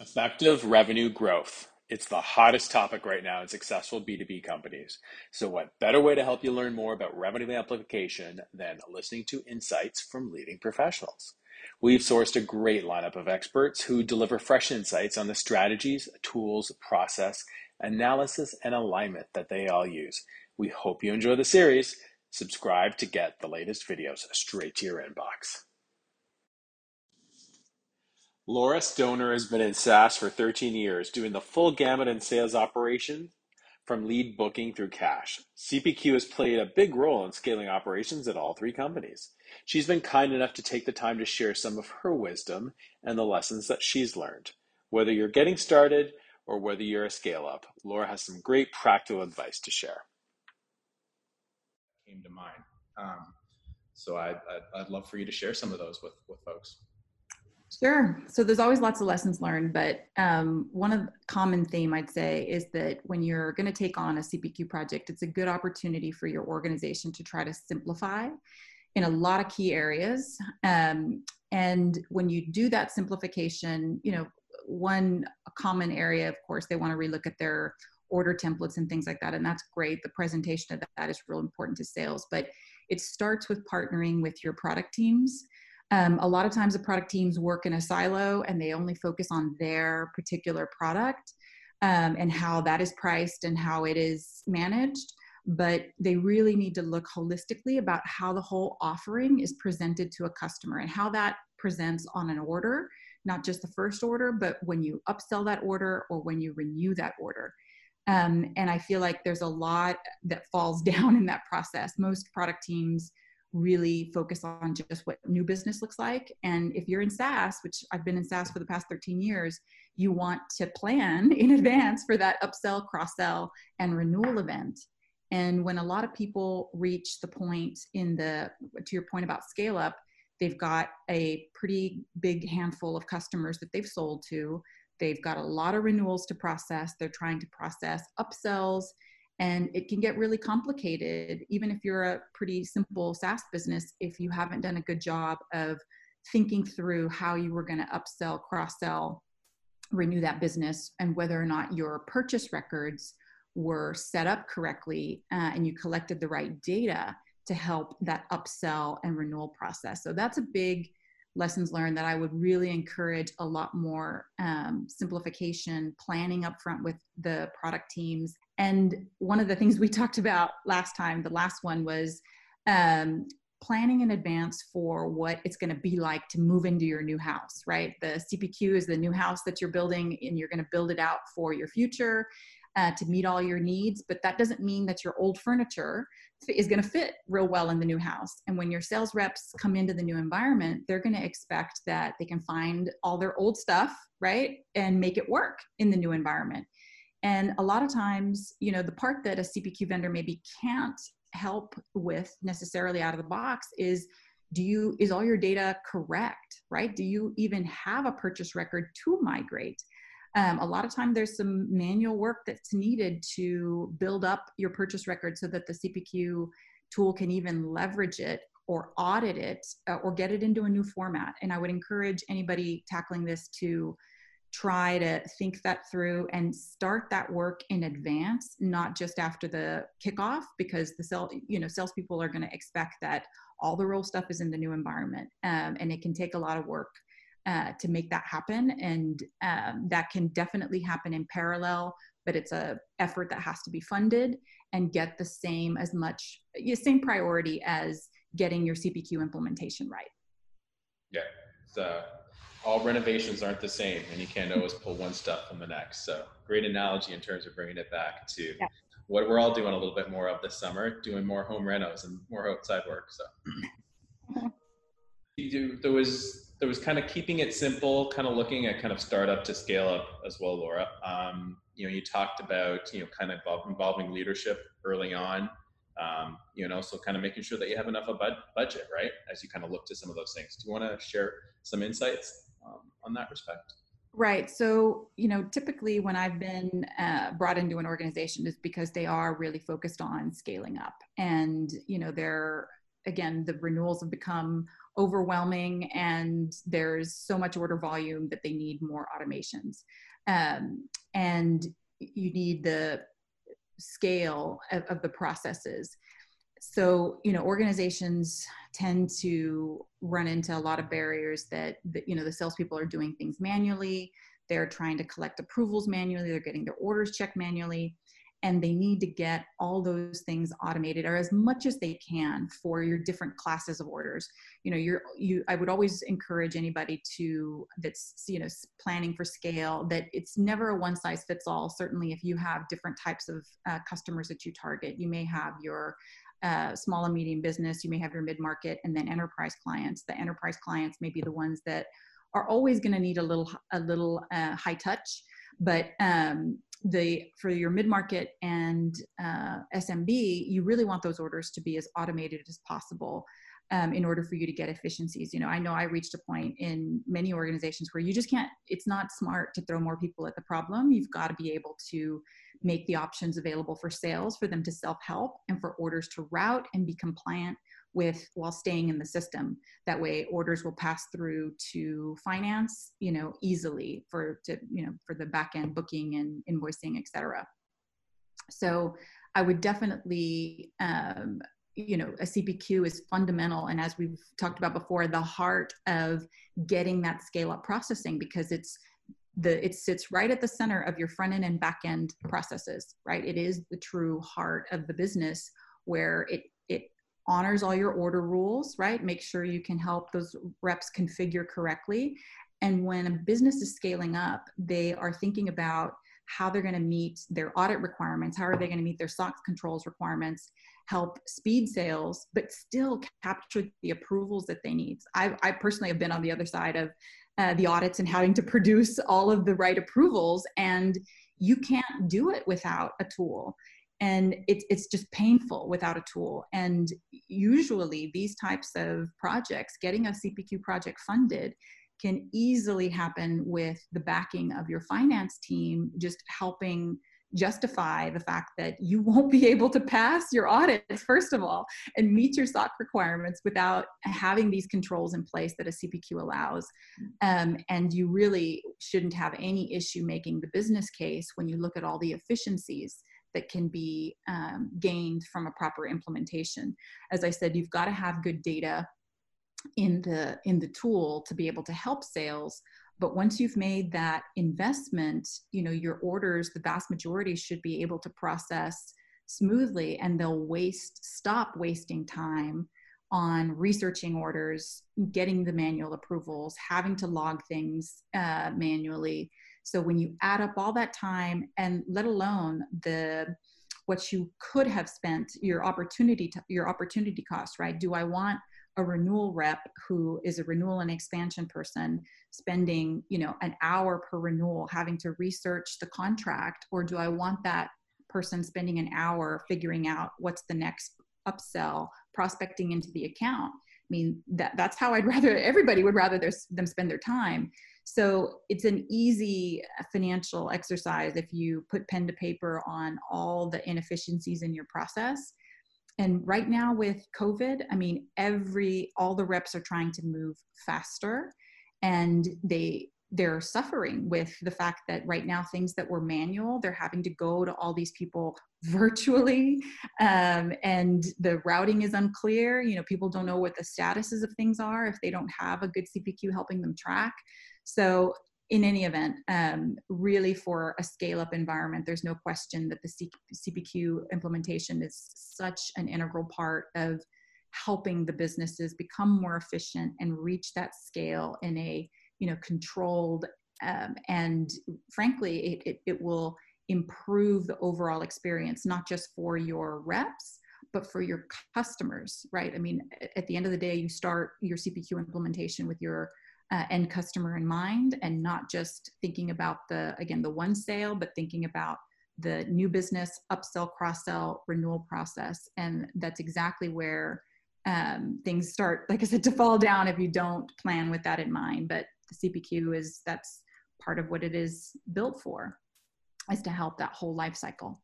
Effective revenue growth. It's the hottest topic right now in successful B2B companies. So, what better way to help you learn more about revenue amplification than listening to insights from leading professionals? We've sourced a great lineup of experts who deliver fresh insights on the strategies, tools, process, analysis, and alignment that they all use. We hope you enjoy the series. Subscribe to get the latest videos straight to your inbox. Laura Stoner has been in SaaS for 13 years, doing the full gamut in sales operations from lead booking through cash. CPQ has played a big role in scaling operations at all three companies. She's been kind enough to take the time to share some of her wisdom and the lessons that she's learned. Whether you're getting started or whether you're a scale up, Laura has some great practical advice to share. Came to mind. Um, so I'd, I'd, I'd love for you to share some of those with, with folks. Sure. So there's always lots of lessons learned, but um, one of the common theme I'd say is that when you're going to take on a CPQ project, it's a good opportunity for your organization to try to simplify in a lot of key areas. Um, and when you do that simplification, you know, one common area, of course, they want to relook at their order templates and things like that, and that's great. The presentation of that is real important to sales, but it starts with partnering with your product teams um, a lot of times the product teams work in a silo and they only focus on their particular product um, and how that is priced and how it is managed. But they really need to look holistically about how the whole offering is presented to a customer and how that presents on an order, not just the first order, but when you upsell that order or when you renew that order. Um, and I feel like there's a lot that falls down in that process. Most product teams really focus on just what new business looks like. And if you're in SaaS, which I've been in SaaS for the past 13 years, you want to plan in advance for that upsell, cross sell, and renewal event. And when a lot of people reach the point in the, to your point about scale up, they've got a pretty big handful of customers that they've sold to. They've got a lot of renewals to process. They're trying to process upsells and it can get really complicated, even if you're a pretty simple SaaS business, if you haven't done a good job of thinking through how you were going to upsell, cross sell, renew that business, and whether or not your purchase records were set up correctly uh, and you collected the right data to help that upsell and renewal process. So that's a big lessons learned that I would really encourage a lot more um, simplification, planning up front with the product teams. And one of the things we talked about last time, the last one was um, planning in advance for what it's going to be like to move into your new house, right? The CPQ is the new house that you're building and you're going to build it out for your future uh, to meet all your needs. But that doesn't mean that your old furniture is going to fit real well in the new house. And when your sales reps come into the new environment, they're going to expect that they can find all their old stuff, right? And make it work in the new environment. And a lot of times, you know, the part that a CPQ vendor maybe can't help with necessarily out of the box is do you is all your data correct right do you even have a purchase record to migrate um, a lot of time there's some manual work that's needed to build up your purchase record so that the CPQ tool can even leverage it or audit it uh, or get it into a new format. And I would encourage anybody tackling this to try to think that through and start that work in advance, not just after the kickoff, because the sell, you know, salespeople are going to expect that all the role stuff is in the new environment, um, and it can take a lot of work uh, to make that happen. And um, that can definitely happen in parallel, but it's a effort that has to be funded and get the same as much, same priority as getting your CPQ implementation right. Yeah, so all renovations aren't the same, and you can't always pull one step from the next. So great analogy in terms of bringing it back to yeah. what we're all doing a little bit more of this summer, doing more home renos and more outside work. So there was there was kind of keeping it simple, kind of looking at kind of startup to scale up as well, Laura. Um, you know, you talked about you know kind of involving leadership early on. Um, you know, so kind of making sure that you have enough of a budget, right? As you kind of look to some of those things. Do you want to share some insights um, on that respect? Right. So, you know, typically when I've been uh, brought into an organization is because they are really focused on scaling up. And, you know, they're, again, the renewals have become overwhelming and there's so much order volume that they need more automations. Um, and you need the scale of, of the processes. So you know organizations tend to run into a lot of barriers that, that you know the salespeople are doing things manually. They're trying to collect approvals manually. They're getting their orders checked manually and they need to get all those things automated or as much as they can for your different classes of orders you know you're you i would always encourage anybody to that's you know planning for scale that it's never a one size fits all certainly if you have different types of uh, customers that you target you may have your uh, small and medium business, you may have your mid market, and then enterprise clients. The enterprise clients may be the ones that are always going to need a little a little uh, high touch, but um, the for your mid market and uh, SMB, you really want those orders to be as automated as possible. Um, in order for you to get efficiencies. You know, I know I reached a point in many organizations where you just can't, it's not smart to throw more people at the problem. You've got to be able to make the options available for sales for them to self-help and for orders to route and be compliant with while staying in the system. That way orders will pass through to finance you know easily for to you know for the back end booking and invoicing etc so i would definitely um, you know a cpq is fundamental. And as we've talked about before the heart of getting that scale up processing because it's the it sits right at the center of your front end and back end processes right? It is the true heart of the business where it it honors all your order rules right? Make sure you can help those reps configure correctly. And when a business is scaling up they are thinking about how they're going to meet their audit requirements how are they going to meet their SOX controls requirements help speed sales but still capture the approvals that they need. I, I personally have been on the other side of uh, the audits and having to produce all of the right approvals and you can't do it without a tool and it's it's just painful without a tool and usually these types of projects getting a cpq project funded can easily happen with the backing of your finance team just helping justify the fact that you won't be able to pass your audits, first of all, and meet your SOC requirements without having these controls in place that a CPQ allows. Um, and you really shouldn't have any issue making the business case when you look at all the efficiencies that can be um, gained from a proper implementation. As I said, you've got to have good data in the in the tool to be able to help sales but once you've made that investment you know your orders the vast majority should be able to process smoothly and they'll waste stop wasting time on researching orders getting the manual approvals having to log things uh, manually. So when you add up all that time and let alone the what you could have spent your opportunity to, your opportunity cost right? Do i want a renewal rep who is a renewal and expansion person spending you know an hour per renewal having to research the contract? Or do i want that person spending an hour figuring out what's the next upsell prospecting into the account. I mean that that's how i'd rather everybody would rather their, them spend their time. So it's an easy financial exercise if you put pen to paper on all the inefficiencies in your process. And right now with covid i mean every all the reps are trying to move faster and they they're suffering with the fact that right now things that were manual they're having to go to all these people virtually um, and the routing is unclear. You know people don't know what the statuses of things are if they don't have a good cpq helping them track. So in any event, um, really for a scale up environment, there's no question that the C- CPQ implementation is such an integral part of helping the businesses become more efficient and reach that scale in a you know controlled um, and frankly it, it, it will improve the overall experience not just for your reps but for your customers right? I mean at the end of the day you start your cpq implementation with your uh, end customer in mind and not just thinking about the again the one sale but thinking about the new business upsell cross sell renewal process. And that's exactly where um, things start like i said to fall down if you don't plan with that in mind. But the cpq is that's part of what it is built for is to help that whole life cycle